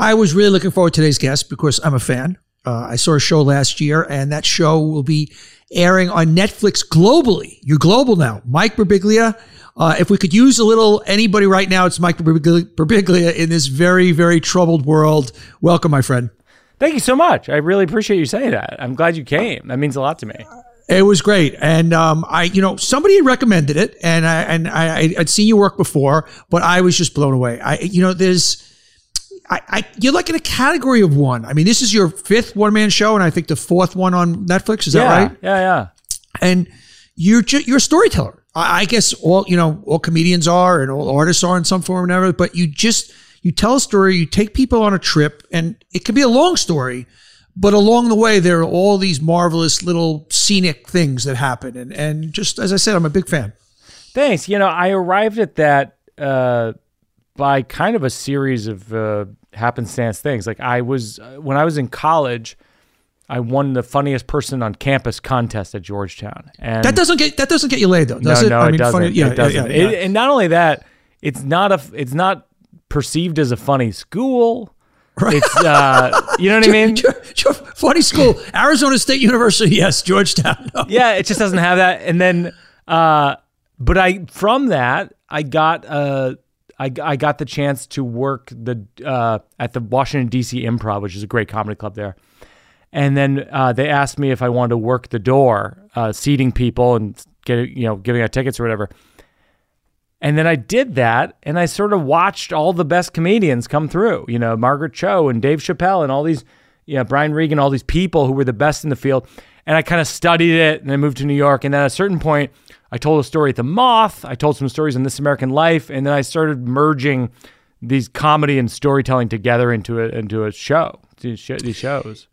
I was really looking forward to today's guest because I'm a fan. Uh, I saw a show last year, and that show will be airing on Netflix globally. You're global now. Mike Birbiglia. Uh, if we could use a little anybody right now, it's Mike Birbiglia in this very, very troubled world. Welcome, my friend. Thank you so much. I really appreciate you saying that. I'm glad you came. That means a lot to me. It was great, and um, I, you know, somebody had recommended it, and I and I, I'd seen your work before, but I was just blown away. I, you know, there's, I, I, you're like in a category of one. I mean, this is your fifth one man show, and I think the fourth one on Netflix. Is yeah, that right? Yeah, yeah. And you're ju- you're a storyteller. I, I guess all you know, all comedians are, and all artists are in some form or another. But you just you tell a story, you take people on a trip, and it can be a long story but along the way, there are all these marvelous little scenic things that happen. And, and just as I said, I'm a big fan. Thanks. You know, I arrived at that uh, by kind of a series of uh, happenstance things. Like I was, uh, when I was in college, I won the funniest person on campus contest at Georgetown. And that doesn't get that doesn't get you laid though, does no, it? No, I it mean, doesn't. Funny, yeah, it doesn't. Yeah, yeah, it, and not only that, it's not a it's not perceived as a funny school. Right. It's uh, you know what I mean. Funny school, Arizona State University. Yes, Georgetown. No. Yeah, it just doesn't have that. And then, uh, but I from that I got uh, I, I got the chance to work the uh, at the Washington D.C. Improv, which is a great comedy club there. And then uh, they asked me if I wanted to work the door, uh, seating people and get you know giving out tickets or whatever. And then I did that and I sort of watched all the best comedians come through, you know, Margaret Cho and Dave Chappelle and all these, you know, Brian Regan, all these people who were the best in the field. And I kind of studied it and I moved to New York. And then at a certain point, I told a story at the Moth. I told some stories in This American Life. And then I started merging these comedy and storytelling together into a, into a show, these shows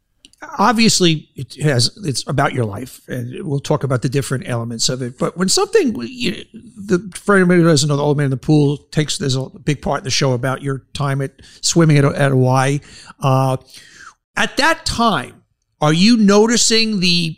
obviously it has it's about your life and we'll talk about the different elements of it but when something you, the for anybody who doesn't know the old man in the pool takes there's a big part in the show about your time at swimming at, at hawaii uh, at that time are you noticing the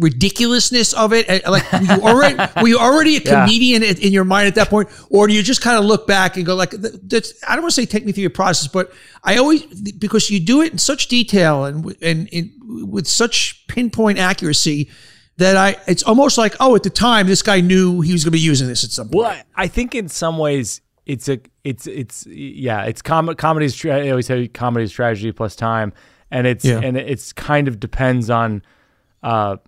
ridiculousness of it? Like, were you already, were you already a comedian yeah. in your mind at that point? Or do you just kind of look back and go like, that's, I don't want to say take me through your process, but I always, because you do it in such detail and, and, and with such pinpoint accuracy that I, it's almost like, oh, at the time, this guy knew he was going to be using this at some point. Well, I think in some ways, it's a, it's, it's, yeah, it's com- comedy's, I always say comedy's tragedy plus time. And it's, yeah. and it's kind of depends on, uh,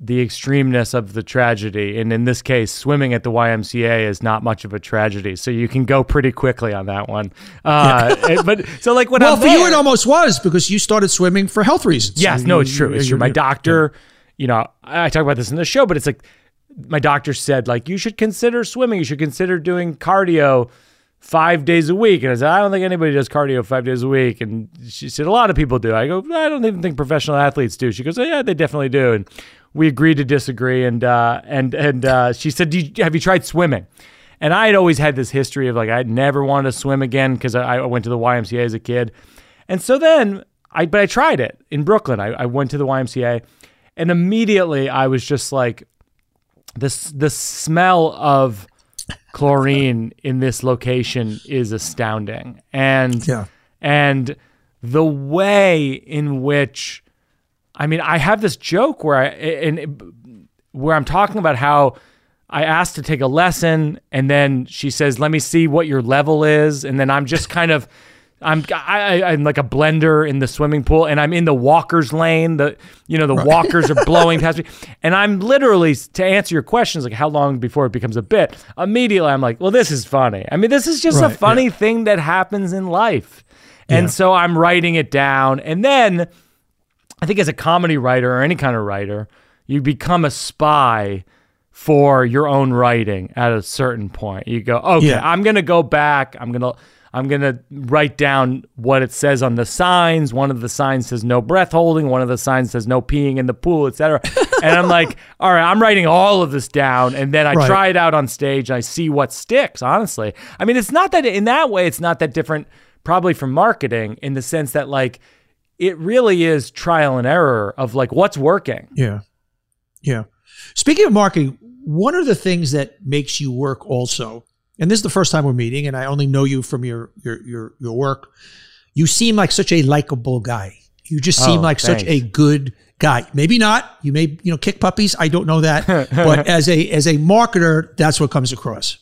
the extremeness of the tragedy. And in this case, swimming at the YMCA is not much of a tragedy. So you can go pretty quickly on that one. Uh, yeah. but so like when well, I'm for there, you, it almost was because you started swimming for health reasons. Yes, no, it's true. It's true. My doctor, you know, I talk about this in the show, but it's like my doctor said, like, you should consider swimming. You should consider doing cardio five days a week. And I said, I don't think anybody does cardio five days a week. And she said, a lot of people do. I go, I don't even think professional athletes do. She goes, oh, yeah, they definitely do. And we agreed to disagree. And uh, and and uh, she said, you, "Have you tried swimming?" And I had always had this history of like I never wanted to swim again because I, I, went to the YMCA as a kid. And so then I but I tried it in Brooklyn. I, I went to the YMCA, and immediately I was just like, this the smell of chlorine in this location is astounding, and yeah. and the way in which I mean, I have this joke where I and where I'm talking about how I asked to take a lesson, and then she says, "Let me see what your level is," and then I'm just kind of. I'm I, I'm like a blender in the swimming pool, and I'm in the walkers lane. The you know the right. walkers are blowing past me, and I'm literally to answer your questions like how long before it becomes a bit. Immediately, I'm like, well, this is funny. I mean, this is just right, a funny yeah. thing that happens in life, and yeah. so I'm writing it down, and then I think as a comedy writer or any kind of writer, you become a spy for your own writing at a certain point. You go, okay, yeah. I'm gonna go back. I'm gonna I'm gonna write down what it says on the signs. One of the signs says no breath holding. One of the signs says no peeing in the pool, etc. and I'm like, all right, I'm writing all of this down, and then I right. try it out on stage and I see what sticks. Honestly, I mean, it's not that in that way, it's not that different, probably from marketing in the sense that like it really is trial and error of like what's working. Yeah. Yeah. Speaking of marketing, one of the things that makes you work also, and this is the first time we're meeting, and I only know you from your your your, your work. you seem like such a likable guy. You just seem Oh, like such a good guy. Maybe not. You may you know kick puppies. I don't know that, but as a as a marketer, that's what comes across.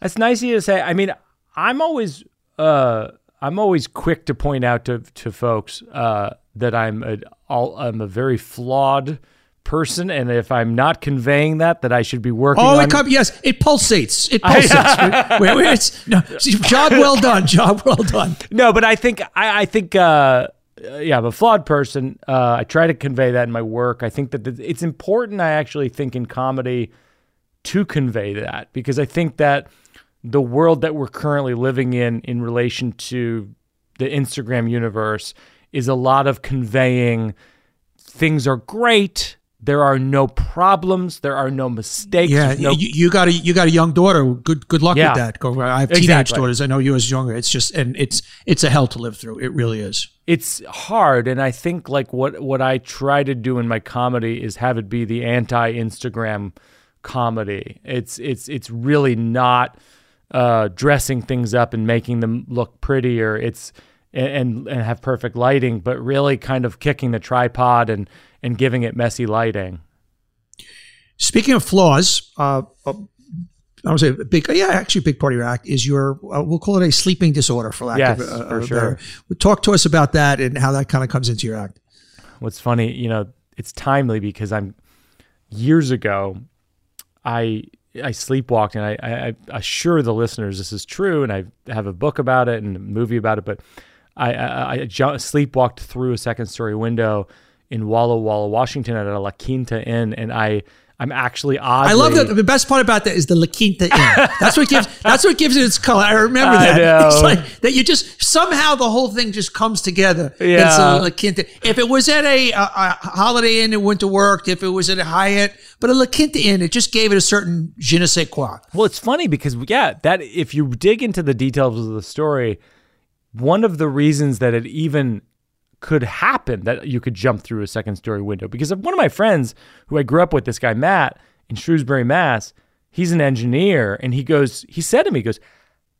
That's nice of you to say. I mean, I'm always uh, I'm always quick to point out to to folks uh, that I'm a I'm a very flawed person, and if I'm not conveying that, that I should be working. Oh, on, it come, yes, it pulsates. It pulsates. wait, wait, it's, no, job well done. Job well done. No, but I think I, I think uh, yeah, I'm a flawed person. Uh, I try to convey that in my work. I think that th- it's important. I actually think in comedy to convey that because I think that the world that we're currently living in in relation to the Instagram universe is a lot of conveying things are great. There are no problems. There are no mistakes. Yeah, no you, you got a you got a young daughter. Good good luck Yeah. with that. Go. I have teenage Exactly. daughters. I know you as younger. It's just and it's it's a hell to live through. It really is. it's hard and i think like what what i try to do in my comedy is have it be the anti instagram comedy it's it's it's really not uh dressing things up and making them look prettier it's and and have perfect lighting but really kind of kicking the tripod and and giving it messy lighting Speaking of flaws, uh, uh, I would say a big, yeah, actually, a big part of your act is your, uh, we'll call it a sleeping disorder, for lack Yes, of a, for sure. better. Talk to us about that and how that kind of comes into your act. what's funny, you know, it's timely because I'm years ago, I I sleepwalked, and I, I, I assure the listeners this is true, and I have a book about it and a movie about it. But I I, I sleepwalked through a second story window in Walla Walla, Washington, at a La Quinta Inn, and I I'm actually oddly. I love that. The best part about that is the La Quinta Inn. That's what gives. That's what gives it its color. I remember I that. know. It's like that. You just somehow the whole thing just comes together. Yeah. It's a La Quinta. If it was at a, a, a Holiday Inn, it wouldn't have worked. If it was at a Hyatt, but a La Quinta Inn, it just gave it a certain je ne sais quoi. Well, it's funny because yeah, that if you dig into the details of the story, one of the reasons that it even could happen that you could jump through a second story window because of one of my friends who I grew up with, this guy Matt in Shrewsbury, Mass. He's an engineer, and he goes, he said to me, he goes,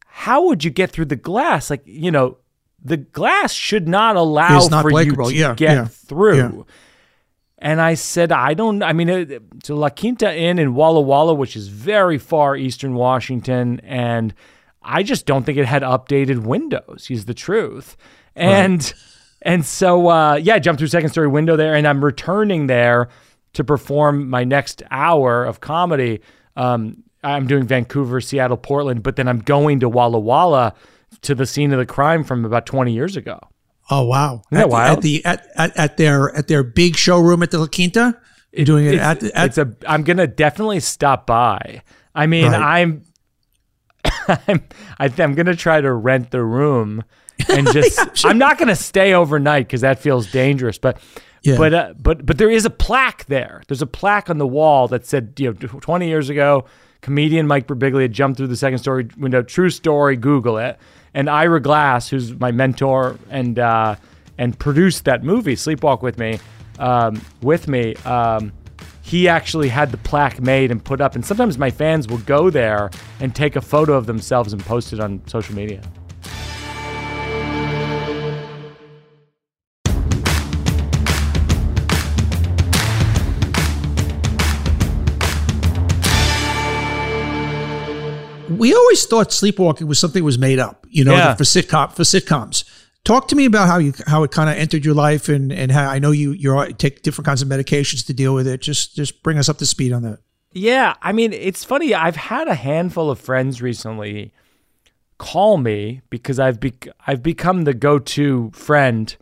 "How would you get through the glass? Like, you know, the glass should not allow not for you to Yeah, get yeah, through." yeah. And I said, I don't, I mean, uh, to La Quinta Inn in Walla Walla, which is very far eastern Washington, and I just don't think it had updated windows, is the truth. And, and so, uh, yeah, I jumped through second story window there, and I'm returning there to perform my next hour of comedy. Um, I'm doing Vancouver, Seattle, Portland, but then I'm going to Walla Walla to the scene of the crime from about 20 years ago. Oh wow! Isn't that at, the- wild? at the at, at, at their at their big showroom at the La Quinta. it, doing it at, at. It's a. I'm gonna definitely stop by i mean Right. i'm i'm I, i'm gonna try to rent the room and just i'm not gonna stay overnight because that feels dangerous but Yeah. but uh, but but there is a plaque there there's a plaque on the wall that said you know 20 years ago comedian mike birbiglia jumped through the second story window true story google it and ira glass who's my mentor and uh and produced that movie sleepwalk with me um with me um he actually had the plaque made and put up and sometimes my fans will go there and take a photo of themselves and post it on social media we always thought sleepwalking was something that was made up, you know, Yeah. for sitcom for sitcoms. Talk to me about how you how it kind of entered your life and and how I know you you take different kinds of medications to deal with it. Just just bring us up to speed on that. Yeah, I mean, it's funny. I've had a handful of friends recently call me because I've bec- I've become the go-to friend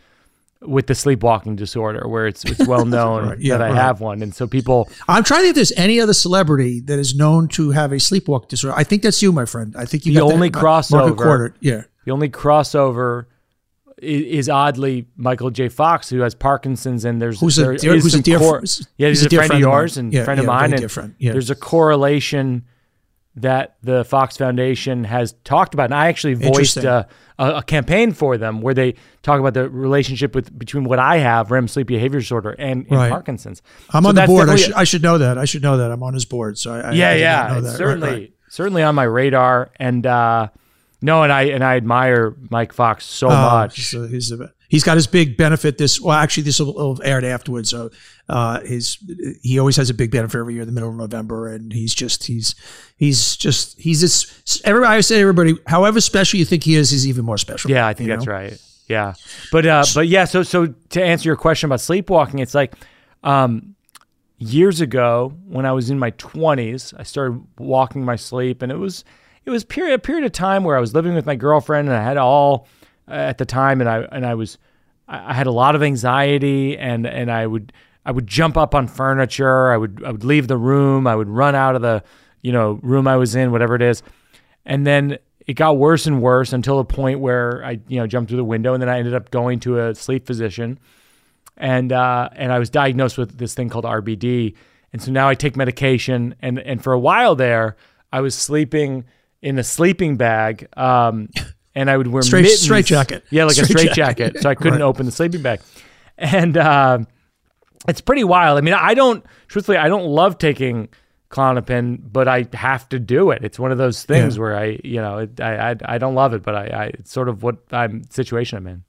with the sleepwalking disorder, where it's it's well known Right, yeah, that I right. have one, and so people. I'm trying to think if there's any other celebrity that is known to have a sleepwalk disorder. I think that's you, my friend. I think you The only uh, that, crossover- Quarter. Yeah. The only crossover is oddly Michael J. Fox, who has Parkinson's, and there's Who's a dear- who's a dear cor- yeah, he's he's, a a, friend, of yours and Yeah, friend of mine, and friend, yeah. there's a correlation that the Fox Foundation has talked about, and I actually voiced a, a, a campaign for them where they talk about the relationship with between what I have, REM sleep behavior disorder, and, and Right. Parkinson's. I'm So on the board. I should, I should know that. I should know that. I'm on his board. So I, I yeah, I yeah, that. Right, certainly right. certainly on my radar. And uh, No, and I and I admire Mike Fox so Oh, much. He's, a, he's, a, he's got his big benefit. This well, actually, this will, will aired afterwards. So uh, his he always has a big benefit every year in the middle of November, and he's just he's he's just he's just everybody. I say everybody, however special you think he is, he's even more special. Yeah, I think that's know? right. Yeah, but uh, but yeah. So so to answer your question about sleepwalking, it's like um, years ago when I was in my twenties, I started walking my sleep, and it was it was period a period of time where I was living with my girlfriend, and I had all uh, at the time, and I and I was I had a lot of anxiety, and and I would I would jump up on furniture, I would I would leave the room, I would run out of the you know room I was in, whatever it is, and then it got worse and worse until the point where I, you know, jumped through the window, and then I ended up going to a sleep physician, and uh, and I was diagnosed with this thing called RBD, and so now I take medication, and and for a while there, I was sleeping in a sleeping bag, um, and I would wear Straight- mittens. straight jacket. yeah, like a Straight straight jacket. jacket, so I couldn't Right. open the sleeping bag, and uh, it's pretty wild. I mean, I don't, truthfully, I don't love taking Klonopin, but I have to do it. It's one of those things Yeah. where I, you know, it, I, I, I don't love it, but I, I, it's sort of what I'm situation I'm in.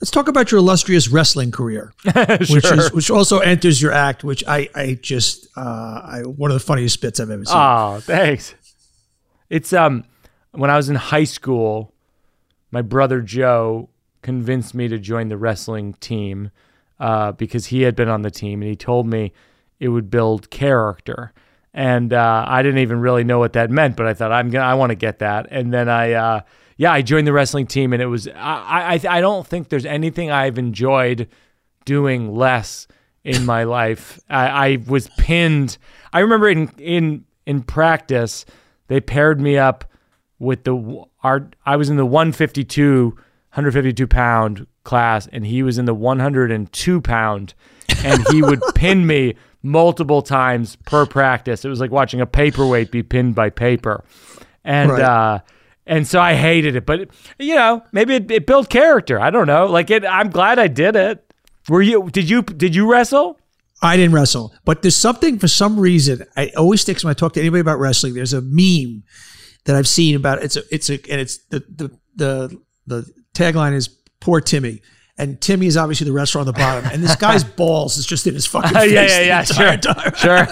Let's talk about your illustrious wrestling career, which is which also enters your act, which I I just uh, I one of the funniest bits I've ever seen. Oh, thanks. It's um when I was in high school, my brother Joe convinced me to join the wrestling team uh, because he had been on the team and he told me it would build character. And uh, I didn't even really know what that meant, but I thought I'm gonna I want to get that. And then I uh, yeah I joined the wrestling team and it was I I I don't think there's anything I've enjoyed doing less in my life. I, I was pinned. I remember in in in practice, they paired me up with the our. I was in the 152, 152 pound class, and he was in the 102 pound, and he would pin me multiple times per practice. It was like watching a paperweight be pinned by paper, and. Right. uh and so I hated it, but you know, maybe it, it built character. I don't know. Like it, I'm glad I did it. Were you? Did you? Did you wrestle? I didn't wrestle, but there's something for some reason I always sticks when I talk to anybody about wrestling. There's a meme that I've seen about it's a it's a and it's the the the the tagline is poor Timmy. And Timmy is obviously the wrestler on the bottom, and this guy's balls is just in his fucking yeah, face. yeah, the yeah. Sure, time. sure.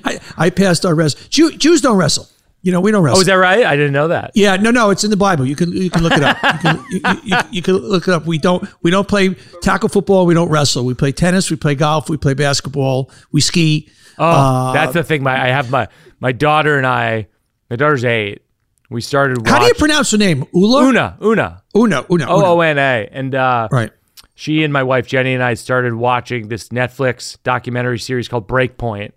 I, I passed our wrestling. Jew, Jews don't wrestle. You know, we don't wrestle. Oh, is that right? I didn't know that. Yeah, no, no, it's in the Bible. You can you can look it up. You can, you, you, you can look it up. We don't we don't play tackle football. We don't wrestle. We play tennis. We play golf. We play basketball. We ski. Oh, Uh, that's the thing. My I have my my daughter and I. My daughter's eight. We started. How do you pronounce her name? Ula. Una? Una. Una. Una. O. O N A. And uh, Right. she and my wife Jenny and I started watching this Netflix documentary series called Break Point,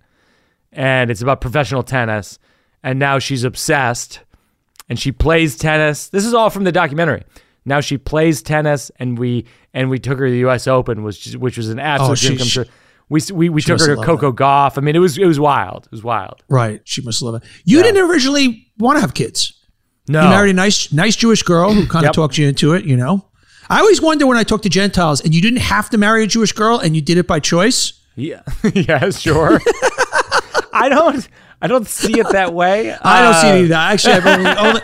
and it's about professional tennis. And now she's obsessed, and she plays tennis. This is all from the documentary. Now she plays tennis, and we and we took her to the U.S. Open, which which was an absolute Oh, she- dream come true. We we, we took her to Coco Gauff. I mean, it was it was wild. It was wild. Right. She must love it. You didn't originally want to have kids. No, You married a nice nice Jewish girl who kind of Yep. talked you into it. You know. I always wonder when I talk to Gentiles, and you didn't have to marry a Jewish girl, and you did it by choice. Yeah, yeah, sure. I don't, I don't see it that way. I don't see Uh, it either. Actually, I've only, only,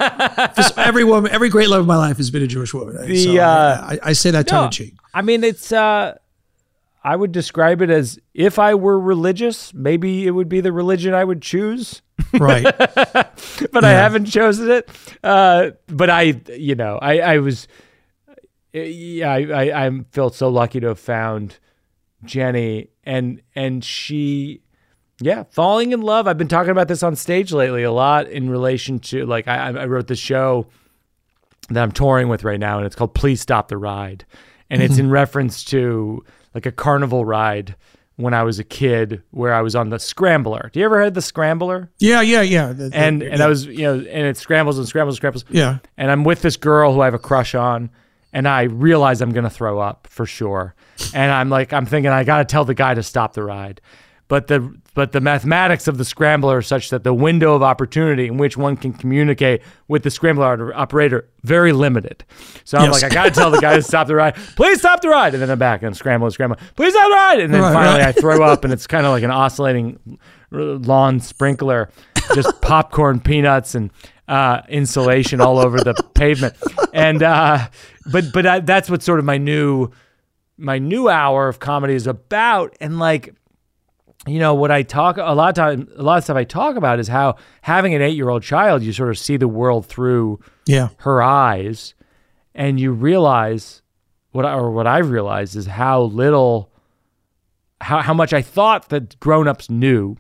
just every woman, every great love of my life has been a Jewish woman. The, so uh, I, I say that tongue No, in cheek. I mean, it's. uh I would describe it as if I were religious, maybe it would be the religion I would choose, Right. but I haven't chosen it. Uh, but I, you know, I, I was, yeah, I, I, I felt so lucky to have found Jenny, and and she, yeah, falling in love. I've been talking about this on stage lately a lot in relation to like I, I wrote this show that I'm touring with right now, and it's called Please Stop the Ride, and it's in mm-hmm. reference to like a carnival ride when I was a kid, where I was on the Scrambler. Do you ever heard the Scrambler? Yeah, yeah, yeah. The- the- And and I was you know, and it scrambles and scrambles and scrambles. yeah. And I'm with this girl who I have a crush on, and I realize I'm gonna throw up for sure. And I'm like, I'm thinking I gotta tell the guy to stop the ride. But the but the mathematics of the scrambler are such that the window of opportunity in which one can communicate with the scrambler operator very limited. So I'm Yes. like, I gotta tell the guy to stop the ride. Please stop the ride, and then I'm back and scramble and scramble. Please stop the ride, and then Right, finally right. I throw up, and it's kind of like an oscillating lawn sprinkler, just popcorn, peanuts, and uh, insulation all over the pavement. And uh, but but I, that's what sort of my new my new hour of comedy is about, and like you know what I talk a lot of time a lot of stuff I talk about is how having an eight year old child you sort of see the world through Yeah. her eyes and you realize what I, or what I've realized is how little how how much I thought that grown-ups knew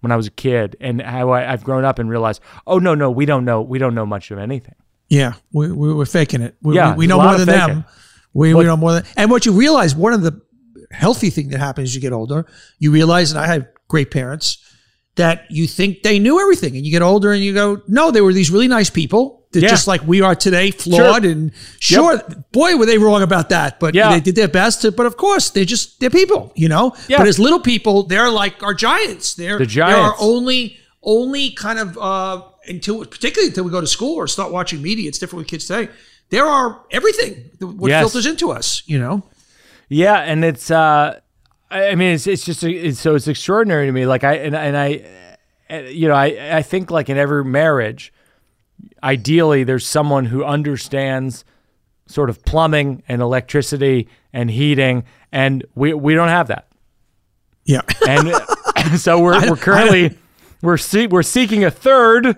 when I was a kid and how I, I've grown up and realized oh no no we don't know we don't know much of anything Yeah, we, we we're faking it. We, Yeah, we, we know more than them. We, we know more than. And what you realize, one of the healthy thing that happens as you get older, you realize, and I have great parents, that you think they knew everything, and you get older and you go, no, they were these really nice people. That Yeah. just like we are today, flawed and sure, boy, were they wrong about that. But Yeah. they did their best. To, but of course, they're just they're people, you know. Yeah. But as little people, they're like our giants. They're The giants. They're our only only kind of uh, until particularly until we go to school or start watching media. It's different with kids today. There are everything what Yes. filters into us. You know. Yeah, and it's uh, I mean, it's it's just it's, so it's extraordinary to me. Like I and and I, uh, you know, I I think like in every marriage, ideally there's someone who understands sort of plumbing and electricity and heating, and we we don't have that, Yeah. and so we're we're currently we're see, we're seeking a third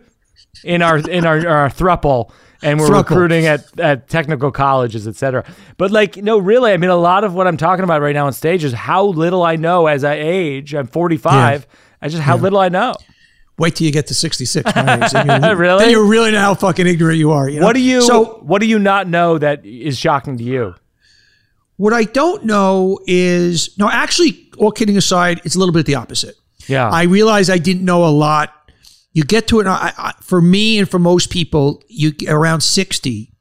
in our in our, our thruple and we're recruiting at, at technical colleges, et cetera. But like, no, really, I mean, a lot of what I'm talking about right now on stage is how little I know as I age. I'm 45. I just how little I know. Wait till you get to sixty six. My age. Then you Really? Then you really know how fucking ignorant you are. You know? What do you So what do you not know that is shocking to you? what I don't know is no. Actually, all kidding aside, it's a little bit the opposite. Yeah. I realized I didn't know a lot. You get to it I, I, for me and for most people. You around sixty,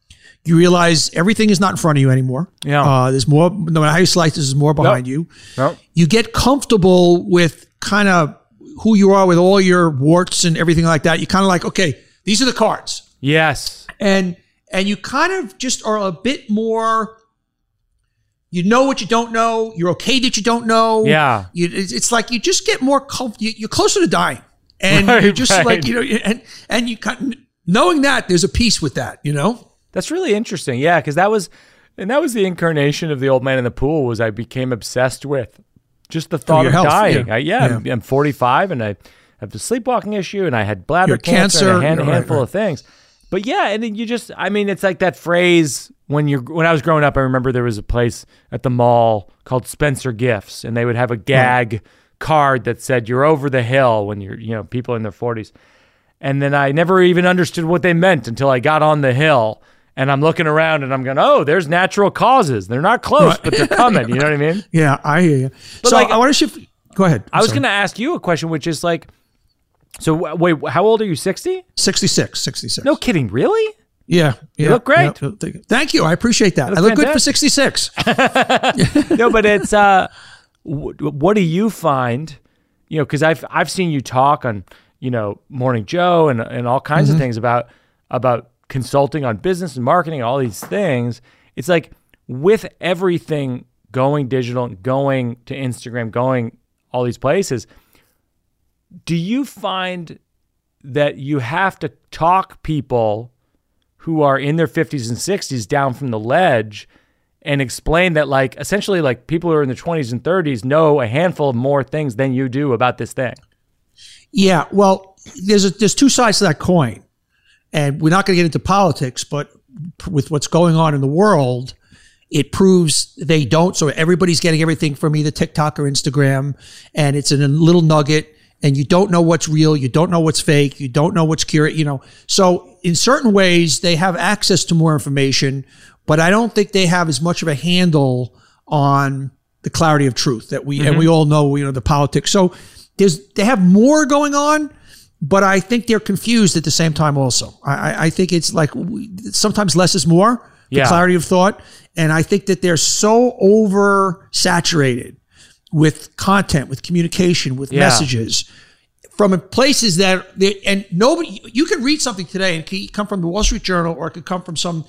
you realize everything is not in front of you anymore. Yeah. uh, there's more. No matter how you slice, this, there's more behind you. no. You get comfortable with kind of who you are with all your warts and everything like that. You kind of like, okay, these are the cards, Yes. and and you kind of just are a bit more. You know what you don't know. You're okay that you don't know. Yeah. You, it's, it's like you just get more comfortable. You're closer to dying, and Right, you're just right. like you know, and and you kind knowing that there's a peace with that. You know. That's really interesting. Yeah, because that was, and that was the incarnation of the old man in the pool. Was I became obsessed with just the oh, thought of health, dying. yeah. I, yeah, Yeah. I'm, I'm 45 and I have a sleepwalking issue and I had bladder Your cancer, and a hand, right, handful right. of things. But yeah, and then you just, I mean, it's like that phrase when you're when I was growing up. I remember there was a place at the mall called Spencer Gifts, and they would have a gag card that said "You're over the hill" when you're, you know, people in their 40s. And then I never even understood what they meant until I got on the hill. And I'm looking around and I'm going, oh, there's natural causes. They're not close, but they're coming. You know what I mean? Yeah, I hear you. so like- I want to shift. Go ahead. I was going to ask you a question, which is like, so wait, how old are you? 60? 66, 66. No kidding. Really? Yeah, yeah. look great. Thank you. I appreciate that. I look good for 66. no, but it's, uh, w- what do you find? You know, because I've, I've seen you talk on, you know, Morning Joe and, and all kinds of mm-hmm. things about, about consulting on business and marketing, all these things. It's like with everything going digital, going to Instagram, going all these places, do you find that you have to talk people who are in their 50s and 60s down from the ledge and explain that like essentially like people who are in their 20s and 30s know a handful of more things than you do about this thing. Yeah, well, there's a, there's two sides to that coin, and we're not going to get into politics, but with what's going on in the world, it proves they don't. So everybody's getting everything from either TikTok or Instagram, and it's in a little nugget, and you don't know what's real, you don't know what's fake, you don't know what's curated. You know, so in certain ways they have access to more information, but I don't think they have as much of a handle on the clarity of truth that we and mm-hmm. we all know. You know the politics. So there's they have more going on, but I think they're confused at the same time. Also, I, I- I think it's like we, sometimes less is more. The Yeah. clarity of thought, and I think that they're so oversaturated with content, with communication, with Yeah. messages from places that they, and nobody you can read something today and it can come from the Wall Street Journal or it could come from some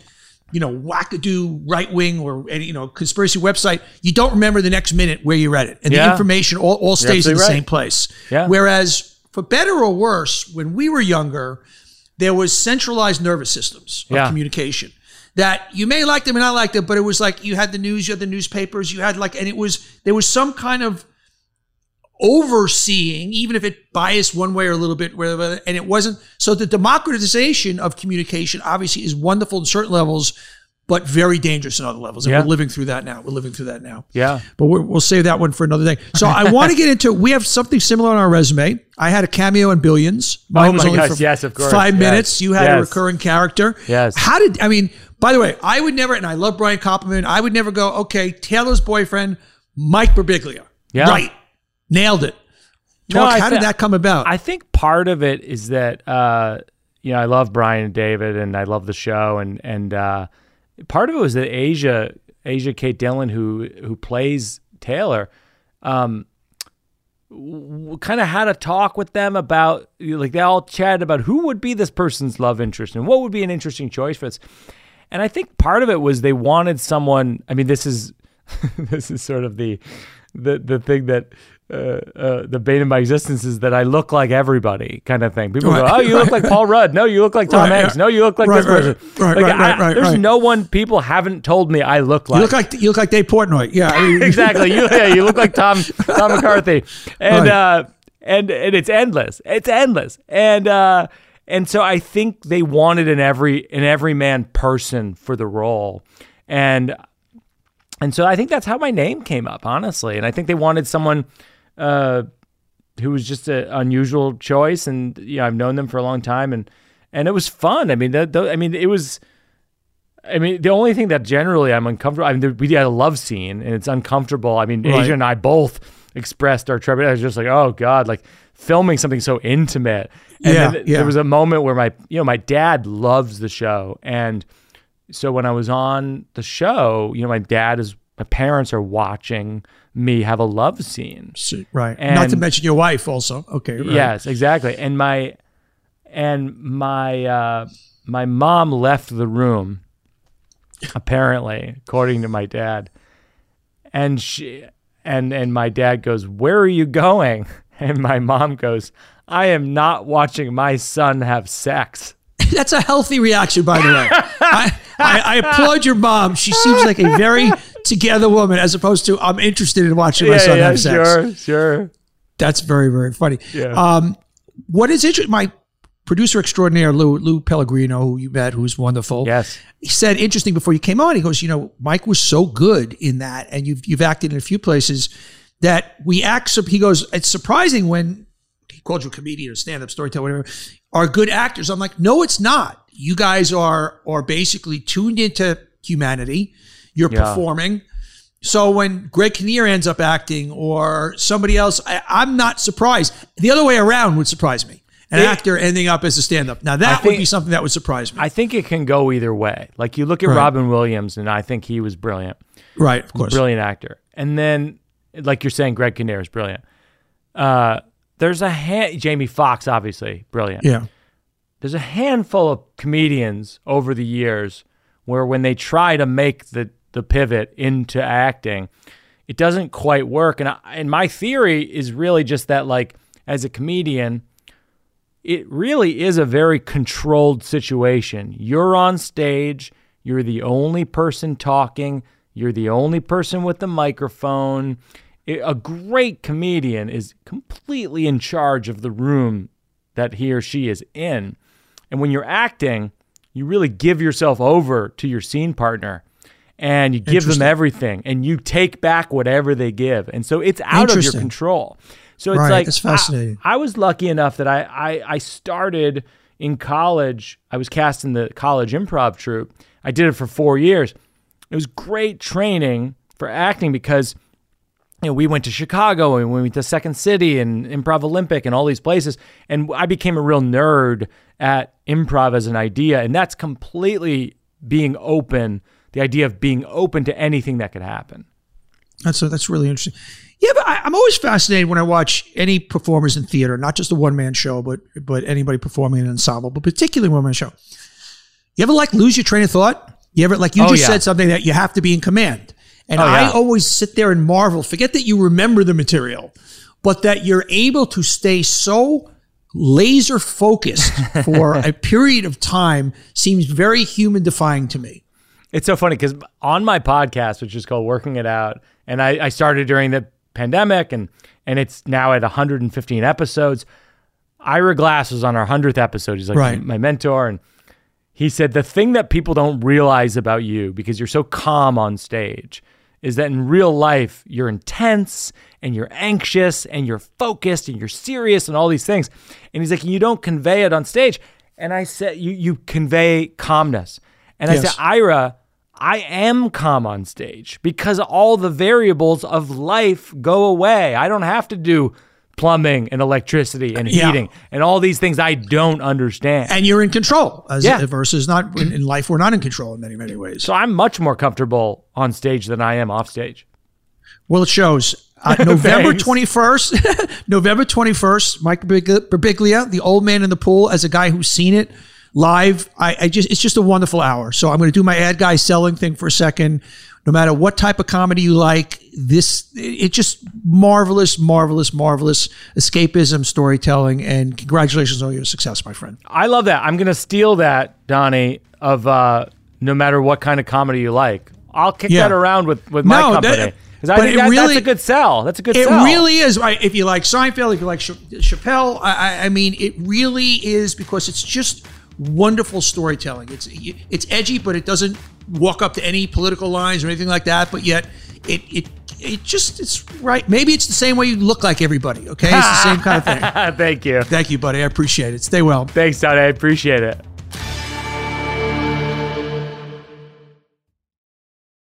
you know wackadoo right wing or any you know conspiracy website. You don't remember the next minute where you read it, and the information all, all stays in the absolutely same place. Yeah. Whereas for better or worse, when we were younger, there was centralized nervous systems of Yeah. communication that you may like them and not like them, but it was like you had the news, you had the newspapers, you had like, and it was there was some kind of overseeing, even if it biased one way or a little bit, and it wasn't. So the democratization of communication obviously is wonderful in certain levels, but very dangerous in other levels. And Yeah. we're living through that now. We're living through that now. Yeah. But we're, we'll save that one for another day. So I want to get into. We have something similar on our resume. I had a cameo in Billions. Mine Oh was my only gosh, for yes, of course. five Yes. minutes. You had a recurring character. Yes. How did I mean? By the way, I would never, and I love Brian Koppelman. I would never go. Okay, Taylor's boyfriend, Mike Birbiglia. Yeah. Right. Nailed it. Talk. I how thi- did that come about? I think part of it is that uh, you know I love Brian and David, and I love the show, and and uh, part of it was that Asia, Asia Kate Dillon, who who plays Taylor, um, kind of had a talk with them about like they all chatted about who would be this person's love interest and what would be an interesting choice for this. And I think part of it was they wanted someone. I mean, this is this is sort of the the the thing that uh, uh, the bane of my existence is that I look like everybody kind of thing. People go, "Oh, you look like Paul Rudd." No, you look like Tom Right, Hanks. No, you look like Right, this right, person. right, Like, right, I- right, right, There's right. no one people haven't told me I look like. you look like you look like Dave Portnoy. Yeah. I mean, exactly. You yeah, you look like Tom Tom McCarthy, and Right. uh, and and it's endless. It's endless, and uh, and so I think they wanted an every an everyman person for the role, and and so I think that's how my name came up, honestly. And I think they wanted someone uh, who was just an unusual choice, and you know I've known them for a long time, and and it was fun. I mean, the, the, I mean, it was. I mean, the only thing that generally I'm uncomfortable. I mean, there- we had a love scene, and it's uncomfortable. I mean, Right. Asia and I both expressed our trepidation. I was just like, oh god, like filming something so intimate. And Yeah, yeah. there was a moment where my, you know, my dad loves the show, and so when I was on the show, you know, my dad is, my parents are watching me have a love scene. right. And Not to mention your wife also. Okay. Right. Yes, exactly. And my and my uh, my mom left the room. Apparently, according to my dad, and she and and my dad goes, "Where are you going?" And my mom goes, "I am not watching my son have sex." That's a healthy reaction, by the way. I, I, I applaud your mom. She seems like a very together woman, as opposed to I'm interested in watching my son have sex. sure, sure. That's very, very funny. Yeah. Um, what is interesting? My producer extraordinaire, Lou, Lou Pellegrino, who you met, who's wonderful. Yes. He said interesting before you came on. He goes, you know, Mike was so good in that, and you've you've acted in a few places that we act. sup- He goes, it's surprising when he called you a comedian or stand-up storyteller, whatever, are good actors. I'm like, no, it's not. You guys are are basically tuned into humanity. You're Yeah. performing. So when Greg Kinnear ends up acting or somebody else, I, I'm not surprised. The other way around would surprise me. An It- actor ending up as a stand-up. Now that would be something that would surprise me. I think it can go either way. Like you look at Right. Robin Williams, and I think he was brilliant. right, of course. brilliant actor. And then, like you're saying, Greg Kinnear is brilliant. Uh, there's a hand, Jamie Foxx, obviously brilliant. Yeah. There's a handful of comedians over the years where when they try to make the the pivot into acting, it doesn't quite work. And I, and my theory is really just that, like as a comedian, it really is a very controlled situation. You're on stage, you're the only person talking, you're the only person with the microphone. A great comedian is completely in charge of the room that he or she is in. And when you're acting, you really give yourself over to your scene partner and you give them everything and you take back whatever they give. And so it's out of your control. So it's Right, like that's fascinating. I, I was lucky enough that I, I I started in college. I was cast in the college improv troupe. I did it for four years. It was great training for acting because you know, we went to Chicago and we went to Second City and Improv Olympic and all these places. And I became a real nerd at improv as an idea. And that's completely being open, the idea of being open to anything that could happen. That's uh, that's really interesting. Yeah, but I, I'm always fascinated when I watch any performers in theater, not just a one man show, but but anybody performing in an ensemble, but particularly one man show. You ever like lose your train of thought? You ever like you Oh, just yeah. said something that you have to be in command, and Oh, I always sit there and marvel. Forget that you remember the material, but that you're able to stay so laser focused for a period of time seems very human defying to me. It's so funny because on my podcast, which is called Working It Out, and I, I started during the pandemic, and and it's now at 115 episodes. Ira Glass was on our hundredth episode. He's like Right. my mentor, and he said the thing that people don't realize about you because you're so calm on stage is that in real life you're intense and you're anxious and you're focused and you're serious and all these things. And he's like, you don't convey it on stage. And I said, you you convey calmness. And I Yes. said, Ira, I am calm on stage because all the variables of life go away. I don't have to do plumbing and electricity and Yeah. heating and all these things I don't understand. And you're in control, as Yeah. versus not in, in life. We're not in control in many many ways. So I'm much more comfortable on stage than I am off stage. Well, it shows. Uh, November 21st, November 21st, Mike Birbig- Birbiglia, the old man in the pool, as a guy who's seen it live. I, I just, it's just a wonderful hour. So I'm going to do my ad guy selling thing for a second. No matter what type of comedy you like, this, it's just marvelous, marvelous, marvelous escapism storytelling. And congratulations on your success, my friend. I love that. I'm going to steal that, Donny, of uh, no matter what kind of comedy you like. I'll kick Yeah. that around with, with my No, company. that- Because I but think it that, really- that's a good sell. That's a good It sell. really is. Right? If you like Seinfeld, if you like Ch- Chappelle, I- I mean, it really is because it's just wonderful storytelling. It's it's edgy, but it doesn't walk up to any political lines or anything like that. But yet, it it it just it's right. Maybe it's the same way you look like everybody. Okay, it's the same kind of thing. Thank you. Thank you, buddy. I appreciate it. Stay well. Thanks, Donny. I appreciate it.